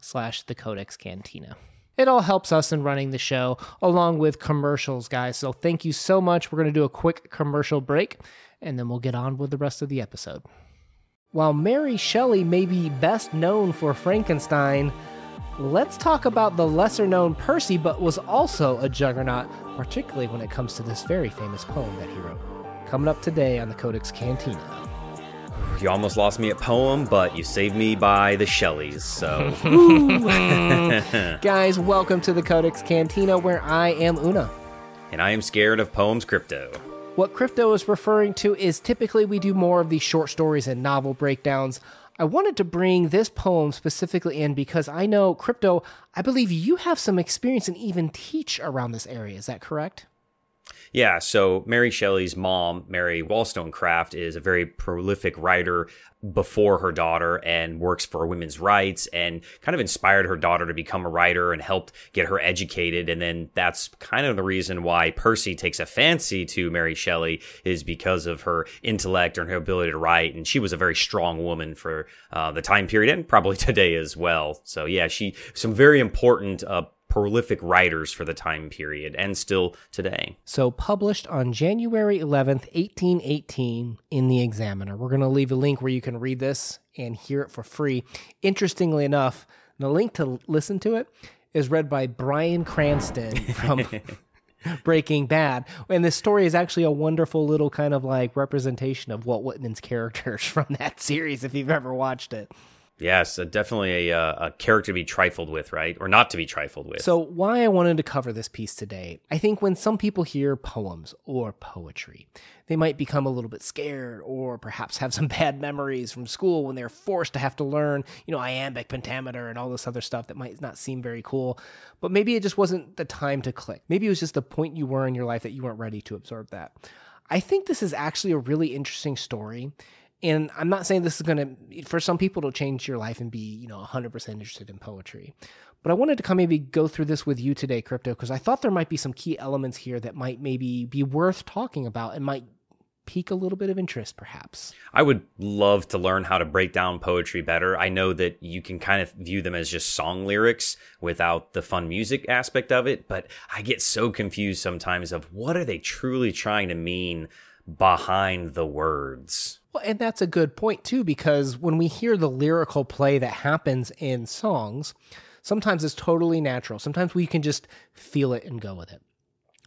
slash the codex cantina. It all helps us in running the show along with commercials guys. So thank you so much. We're going to do a quick commercial break and then we'll get on with the rest of the episode. While mary shelley may be best known for frankenstein let's talk about the lesser known percy but was also a juggernaut particularly when it comes to this very famous poem that he wrote coming up today on the Codex Cantina. You almost lost me at poem, but you saved me by the Shelleys, so. Guys, welcome to the Codex Cantina where I am Una. And I am scared of Poems Crypto. What Crypto is referring to is typically we do more of these short stories and novel breakdowns. I wanted to bring this poem specifically in because I know, Crypto, I believe you have some experience and even teach around this area. Is that correct? Yeah, so Mary Shelley's mom, Mary Wollstonecraft, is a very prolific writer before her daughter and works for women's rights and kind of inspired her daughter to become a writer and helped get her educated. And then that's kind of the reason why Percy takes a fancy to Mary Shelley is because of her intellect and her ability to write. And she was a very strong woman for uh, the time period and probably today as well. So yeah, she some very important uh, prolific writers for the time period and still today. So, published on January 11th, 1818, in the Examiner. We're going to leave a link where you can read this and hear it for free. Interestingly enough, the link to listen to it is read by Bryan Cranston from. Breaking Bad. And this story is actually a wonderful little kind of like representation of Walt Whitman's characters from that series, if you've ever watched it. Yes, definitely a, uh, a, character to be trifled with, right? Or not to be trifled with. So, why I wanted to cover this piece today, I think when some people hear poems or poetry, they might become a little bit scared or perhaps have some bad memories from school when they're forced to have to learn, you know, iambic pentameter and all this other stuff that might not seem very cool. But maybe it just wasn't the time to click. Maybe it was just the point you were in your life that you weren't ready to absorb that. I think this is actually a really interesting story and I'm not saying this is going to, for some people, it'll change your life and be, you know, 100% interested in poetry. But I wanted to come maybe go through this with you today, Crypto, because I thought there might be some key elements here that might maybe be worth talking about and might pique a little bit of interest, perhaps. I would love to learn how to break down poetry better. I know that you can kind of view them as just song lyrics without the fun music aspect of it, but I get so confused sometimes of what are they truly trying to mean behind the words. Well, and that's a good point too, because when we hear the lyrical play that happens in songs, sometimes it's totally natural. Sometimes we can just feel it and go with it.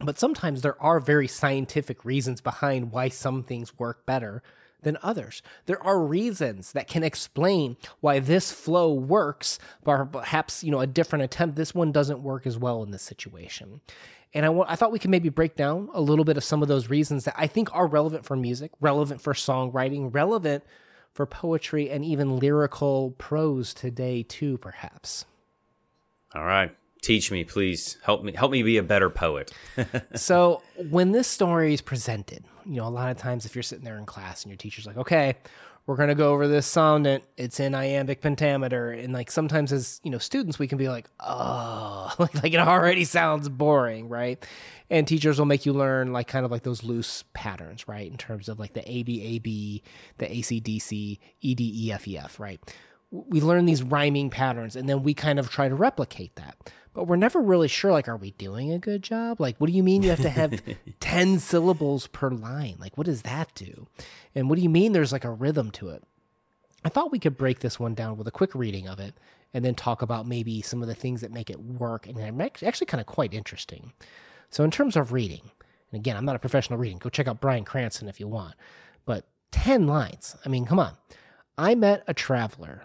But sometimes there are very scientific reasons behind why some things work better than others. There are reasons that can explain why this flow works, but perhaps, you know, a different attempt, this one doesn't work as well in this situation. And I, w- I thought we could maybe break down a little bit of some of those reasons that I think are relevant for music, relevant for songwriting, relevant for poetry, and even lyrical prose today, too, perhaps. All right. Teach me, please. Help me help me be a better poet. so when this story is presented, you know, a lot of times if you're sitting there in class and your teacher's like, okay, we're going to go over this sonnet. It's in iambic pentameter. And like sometimes as, you know, students, we can be like, oh, like, like it already sounds boring, right? And teachers will make you learn like kind of like those loose patterns, right? In terms of like the ABAB, the ACDC, EDEFEF, right? We learn these rhyming patterns and then we kind of try to replicate that. But we're never really sure like are we doing a good job? Like what do you mean you have to have 10 syllables per line? Like what does that do? And what do you mean there's like a rhythm to it? I thought we could break this one down with a quick reading of it and then talk about maybe some of the things that make it work and i'm actually kind of quite interesting. So in terms of reading and again i'm not a professional reading go check out bryan cranston if you want but 10 lines. I mean come on. I met a traveler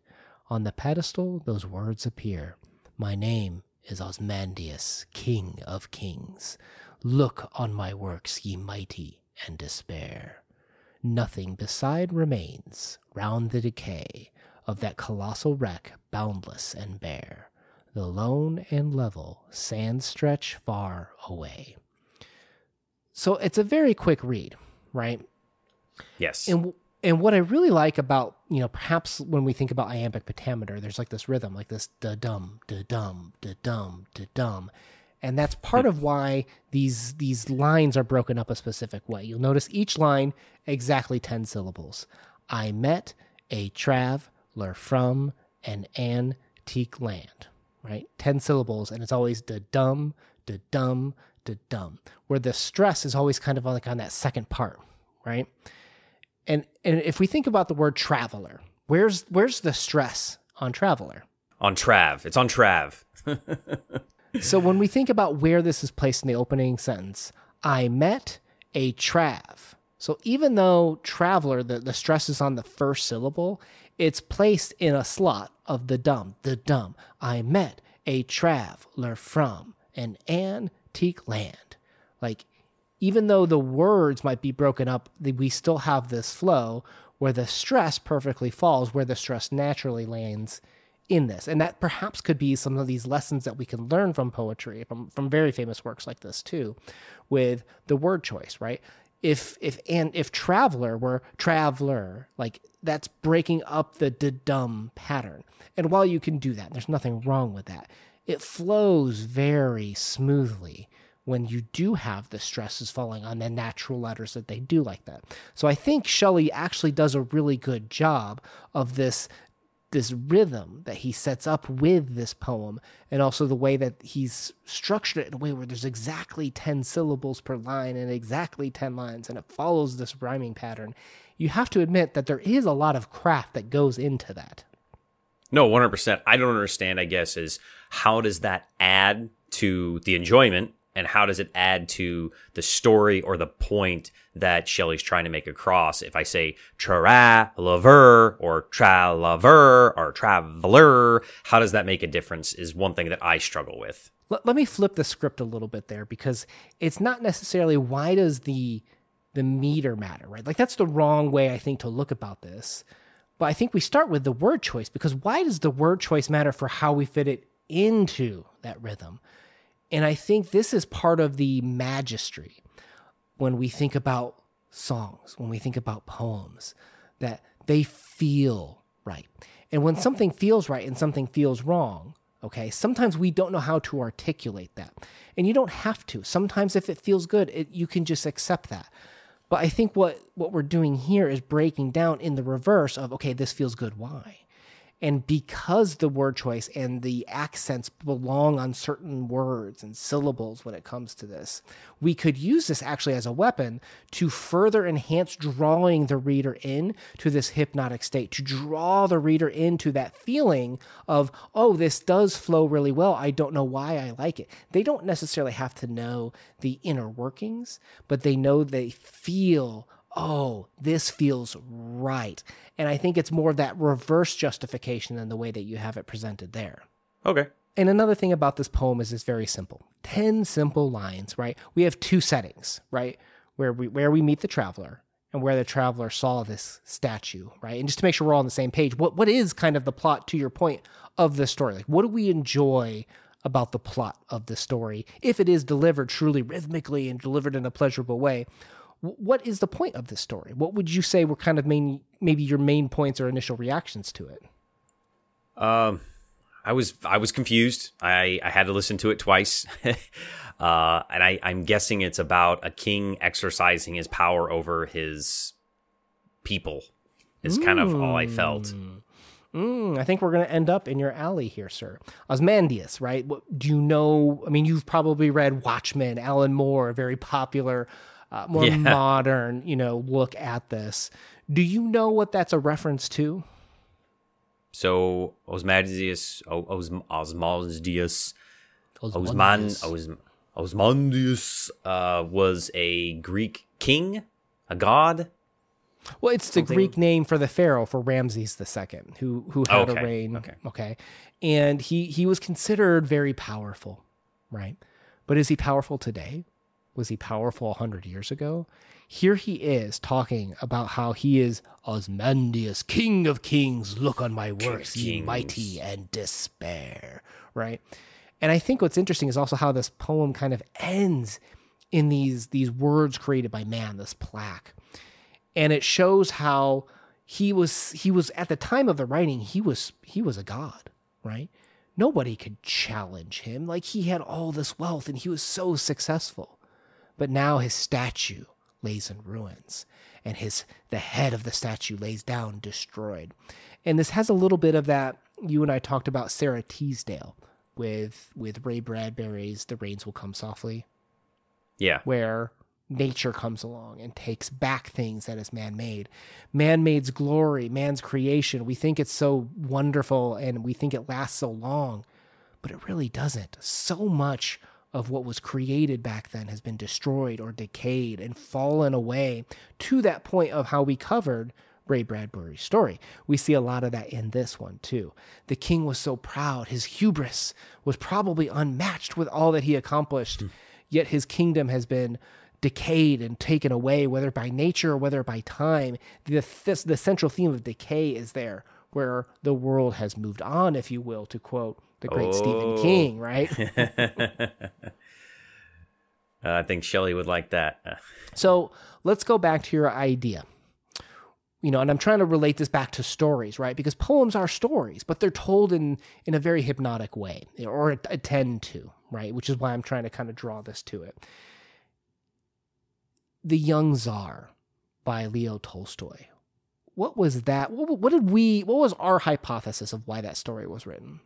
On the pedestal those words appear My name is Ozymandias, King of Kings. Look on my works, ye mighty, and despair. Nothing beside remains round the decay of that colossal wreck, boundless and bare. The lone and level sands stretch far away. So it's a very quick read, right? Yes. And and what I really like about you know perhaps when we think about iambic pentameter, there's like this rhythm, like this da dum da dum da dum da dum, and that's part of why these these lines are broken up a specific way. You'll notice each line exactly ten syllables. I met a traveler from an antique land, right? Ten syllables, and it's always da dum da dum da dum, where the stress is always kind of like on that second part, right? And and if we think about the word traveler, where's where's the stress on traveler? On Trav. It's on Trav. so when we think about where this is placed in the opening sentence, I met a trav. So even though traveler, the, the stress is on the first syllable, it's placed in a slot of the dumb, the dumb. I met a traveler from an antique land. Like even though the words might be broken up, we still have this flow where the stress perfectly falls where the stress naturally lands in this. And that perhaps could be some of these lessons that we can learn from poetry, from, from very famous works like this too, with the word choice, right? If if and if traveler were traveler, like that's breaking up the dum pattern. And while you can do that, there's nothing wrong with that. It flows very smoothly when you do have the stresses falling on the natural letters that they do like that. So I think Shelley actually does a really good job of this this rhythm that he sets up with this poem and also the way that he's structured it in a way where there's exactly 10 syllables per line and exactly 10 lines and it follows this rhyming pattern. You have to admit that there is a lot of craft that goes into that. No 100% i don't understand i guess is how does that add to the enjoyment and how does it add to the story or the point that Shelley's trying to make across? If I say tra-lover or tra-lover or traveler, how does that make a difference is one thing that I struggle with. Let, let me flip the script a little bit there because it's not necessarily why does the the meter matter, right? Like that's the wrong way I think to look about this. But I think we start with the word choice because why does the word choice matter for how we fit it into that rhythm? And I think this is part of the magistry when we think about songs, when we think about poems, that they feel right. And when something feels right and something feels wrong, okay, sometimes we don't know how to articulate that. And you don't have to. Sometimes if it feels good, it, you can just accept that. But I think what, what we're doing here is breaking down in the reverse of, okay, this feels good. Why? And because the word choice and the accents belong on certain words and syllables when it comes to this, we could use this actually as a weapon to further enhance drawing the reader in to this hypnotic state, to draw the reader into that feeling of, oh, this does flow really well. I don't know why I like it. They don't necessarily have to know the inner workings, but they know they feel oh, this feels right. And I think it's more of that reverse justification than the way that you have it presented there. Okay. And another thing about this poem is it's very simple. 10 simple lines, right? We have two settings, right? Where we where we meet the traveler and where the traveler saw this statue, right? And just to make sure we're all on the same page, what what is kind of the plot to your point of the story? Like what do we enjoy about the plot of the story if it is delivered truly rhythmically and delivered in a pleasurable way? What is the point of this story? What would you say were kind of main, maybe your main points or initial reactions to it? Um, I was I was confused. I I had to listen to it twice, uh, and I I'm guessing it's about a king exercising his power over his people. Is mm. kind of all I felt. Mm, I think we're going to end up in your alley here, sir. Ozymandias, right? What, do you know? I mean, you've probably read Watchmen, Alan Moore, a very popular uh, more yeah. modern, you know, look at this. Do you know what that's a reference to? So Ozymandias, Os- Ozymandias, Osman Os, Ozymandias uh, was a Greek king, a god. Well, it's the Greek name for the pharaoh for Ramses II, who who had Okay, a reign. okay. okay, and he he was considered very powerful, right? But is he powerful today? Was he powerful hundred years ago? Here he is talking about how he is Ozymandias, King of Kings. Look on my works, ye mighty and despair. Right, and I think what's interesting is also how this poem kind of ends in these these words created by man. This plaque and it shows how he was he was at the time of the writing he was he was a god right nobody could challenge him like he had all this wealth and he was so successful but now his statue lays in ruins and his the head of the statue lays down destroyed and this has a little bit of that you and I talked about Sara Teasdale with with Ray Bradbury's The Rains Will Come Softly Yeah. where nature comes along and takes back things that is man made. Man made's glory, man's creation, we think it's so wonderful and we think it lasts so long, but it really doesn't. So much of what was created back then has been destroyed or decayed and fallen away to that point of how we covered Ray Bradbury's story. We see a lot of that in this one too. The king was so proud, his hubris was probably unmatched with all that he accomplished, hmm. yet his kingdom has been decayed and taken away, whether by nature or whether by time. The, this, the central theme of decay is there, where the world has moved on, if you will, to quote the great Stephen Oh. King, right? Uh, I think Shelley would like that. So let's go back to your idea. You know, and I'm trying to relate this back to stories, right? Because poems are stories, but they're told in in a very hypnotic way, or attend to, right? Which is why I'm trying to kind of draw this to it. The Young Tsar by Leo Tolstoy. What was that? What, what did we? What was our hypothesis of why that story was written?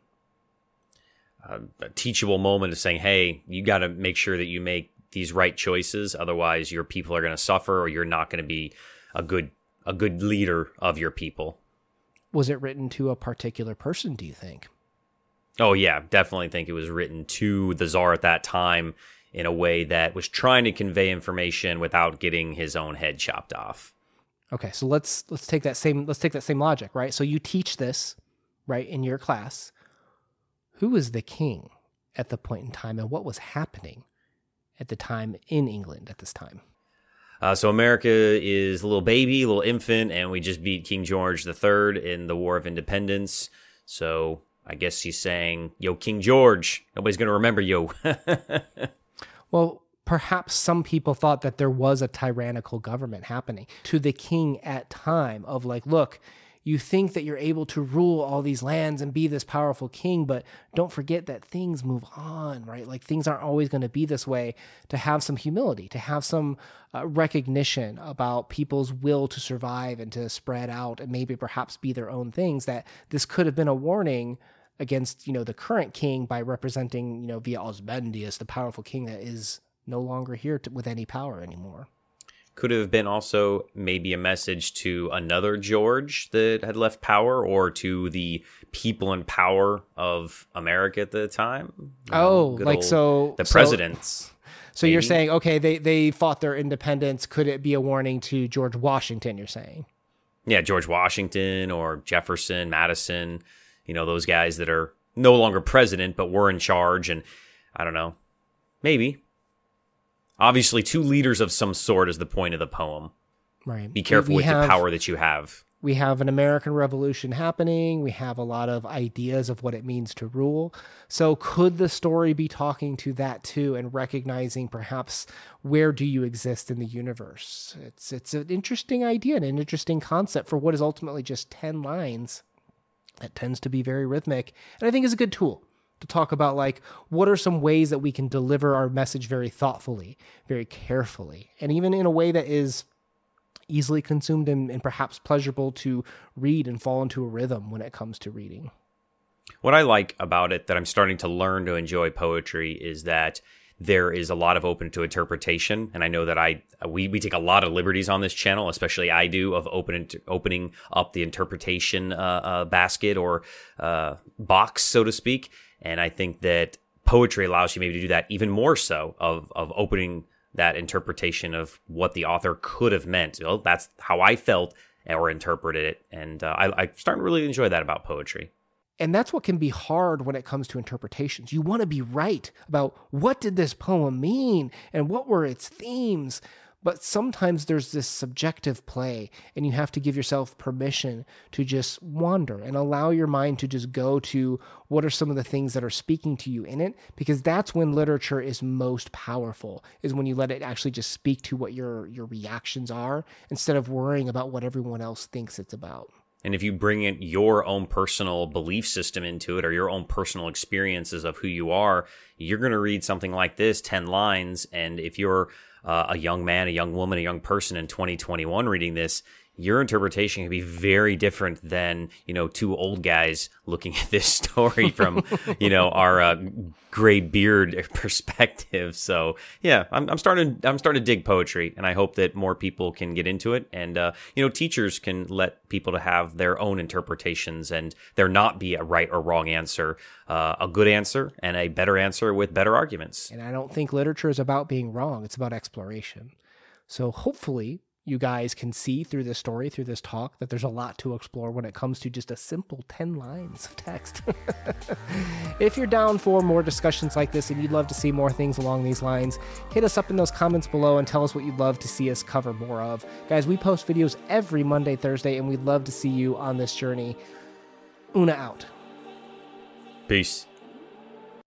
A, a teachable moment of saying, "Hey, you got to make sure that you make these right choices, otherwise your people are going to suffer, or you're not going to be a good a good leader of your people." Was it written to a particular person? Do you think? Oh yeah, definitely think it was written to the czar at that time in a way that was trying to convey information without getting his own head chopped off. Okay, so let's let's take that same let's take that same logic, right? So you teach this, right, in your class. Who was the king at the point in time and what was happening at the time in England at this time? Uh, so America is a little baby, a little infant, and we just beat King George III in the War of Independence. So I guess he's saying, "Yo, King George, nobody's gonna remember yo." Well, perhaps some people thought that there was a tyrannical government happening to the king at time of like, look, you think that you're able to rule all these lands and be this powerful king, but don't forget that things move on, right? Like things aren't always going to be this way. To have some humility, to have some uh, recognition about people's will to survive and to spread out and maybe perhaps be their own things, that this could have been a warning against, you know, the current king by representing, you know, via Ozymandias, the powerful king that is no longer here to, with any power anymore. Could have been also maybe a message to another George that had left power, or to the people in power of America at the time. Oh, um, good like so the so- presidents. So you're saying, okay, they they fought their independence. Could it be a warning to George Washington? You're saying, yeah, George Washington or Jefferson, Madison, you know, those guys that are no longer president but were in charge. And I don't know, maybe. Obviously, two leaders of some sort is the point of the poem. right? Be careful We- with have- the power that you have. we have an American Revolution happening. We have a lot of ideas of what it means to rule. So, could the story be talking to that too, and recognizing perhaps where do you exist in the universe? It's it's an interesting idea and an interesting concept for what is ultimately just ten lines. That tends to be very rhythmic, and I think is a good tool to talk about like what are some ways that we can deliver our message very thoughtfully, very carefully, and even in a way that is easily consumed and, and perhaps pleasurable to read and fall into a rhythm when it comes to reading. What I like about it that I'm starting to learn to enjoy poetry is that there is a lot of open to interpretation, and I know that I we, we take a lot of liberties on this channel, especially I do, of open opening up the interpretation uh, uh, basket or uh, box, so to speak. And I think that poetry allows you maybe to do that even more so of of opening that interpretation of what the author could have meant. Well, that's how I felt or interpreted it, and uh, I, I starting to really enjoy that about poetry. And that's what can be hard when it comes to interpretations. You want to be right about what did this poem mean and what were its themes. But sometimes there's this subjective play, and you have to give yourself permission to just wander and allow your mind to just go to what are some of the things that are speaking to you in it, because that's when literature is most powerful, is when you let it actually just speak to what your, your reactions are instead of worrying about what everyone else thinks it's about. And if you bring in your own personal belief system into it or your own personal experiences of who you are, you're going to read something like this 10 lines. And if you're uh, a young man, a young woman, a young person in 2021 reading this, your interpretation can be very different than you know two old guys looking at this story from you know our uh, gray beard perspective. So yeah, I'm, I'm starting I'm starting to dig poetry, and I hope that more people can get into it, and uh, you know teachers can let people to have their own interpretations, and there not be a right or wrong answer, uh, a good answer and a better answer with better arguments. And I don't think literature is about being wrong; it's about exploration. So hopefully you guys can see through this story, through this talk, that there's a lot to explore when it comes to just a simple 10 lines of text. if you're down for more discussions like this and you'd love to see more things along these lines, hit us up in those comments below and tell us what you'd love to see us cover more of. Guys, we post videos every Monday, Thursday, and we'd love to see you on this journey. Una out. Peace.